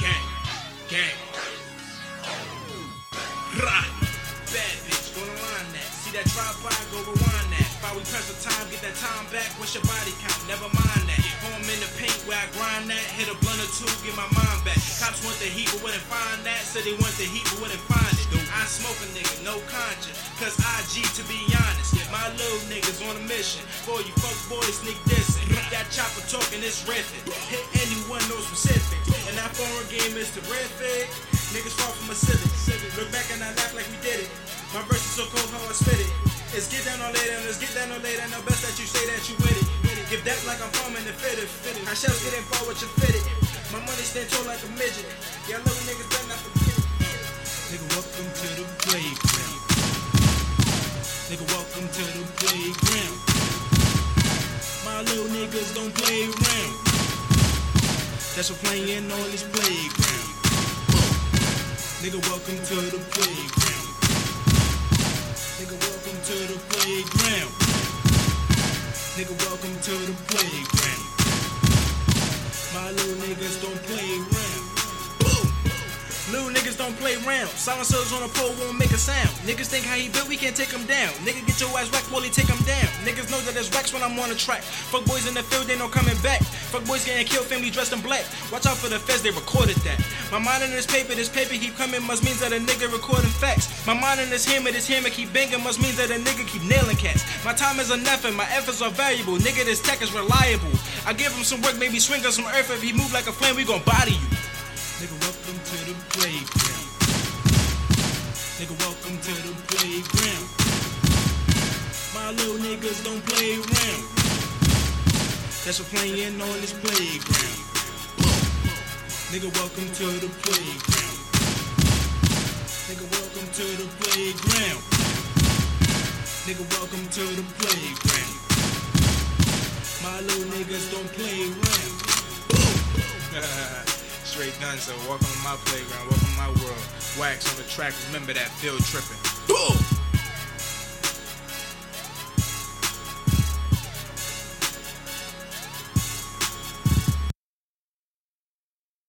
Gang, gang. Rah. Bad bitch, gonna line that. See that drive by, go rewind that. If I we press the time, get that time back. What's your body count? Never mind that. Home in the paint where I grind that. Hit a blunt or two, get my mind back. Cops want the heat, but wouldn't find that. Said they want the heat, but wouldn't find it. I smoke a nigga, no conscience. Cause IG, to be honest, my little niggas on a mission. Boy, you fuck boys, sneak dissing. That chopper talking it's riffing. Hit anyone, no specific. And I phone foreign game is terrific. Niggas fall from a civic. Look back and I laugh like we did it. My verse is so cold how I spit it. It's get down on later, let's get down on later. Now best that you say that you with it. Give that like I'm farming the fitted. How shells getting far with your fitted. My money stand tall like a midget. Y'all little niggas better not forget it. Nigga, welcome to the playground. Nigga, welcome to the playground. My little niggas don't play around. That's what playing on this playground. Nigga, welcome to the playground. Nigga, welcome to the playground. Nigga, welcome to the playground. My little niggas don't play around. Don't play round. Silencers on a pole won't make a sound. Niggas think how he built, we can't take him down. Nigga get your ass whacked while take him down. Niggas know that there's wax when I'm on the track. Fuck boys in the field, they no coming back. Fuck boys getting killed, family dressed in black. Watch out for the feds, they recorded that. My mind in this paper, this paper keep coming, must mean that a nigga recording facts. My mind in this hammer, this hammer keep banging, must mean that a nigga keep nailing cats. My time is enough and my efforts are valuable. Nigga, this tech is reliable. I give him some work, maybe swing on some earth. If he move like a flame, we gon' body you. Nigga, welcome to the playground. Nigga, welcome to the playground. My little niggas don't play around. That's what playing on this playground. Nigga, welcome to the playground. Nigga, welcome to the playground. Nigga, welcome to the playground. My little niggas don't play around. Straight guns, so welcome to my playground, welcome to my world. Wax on the track, remember that field tripping. Boom!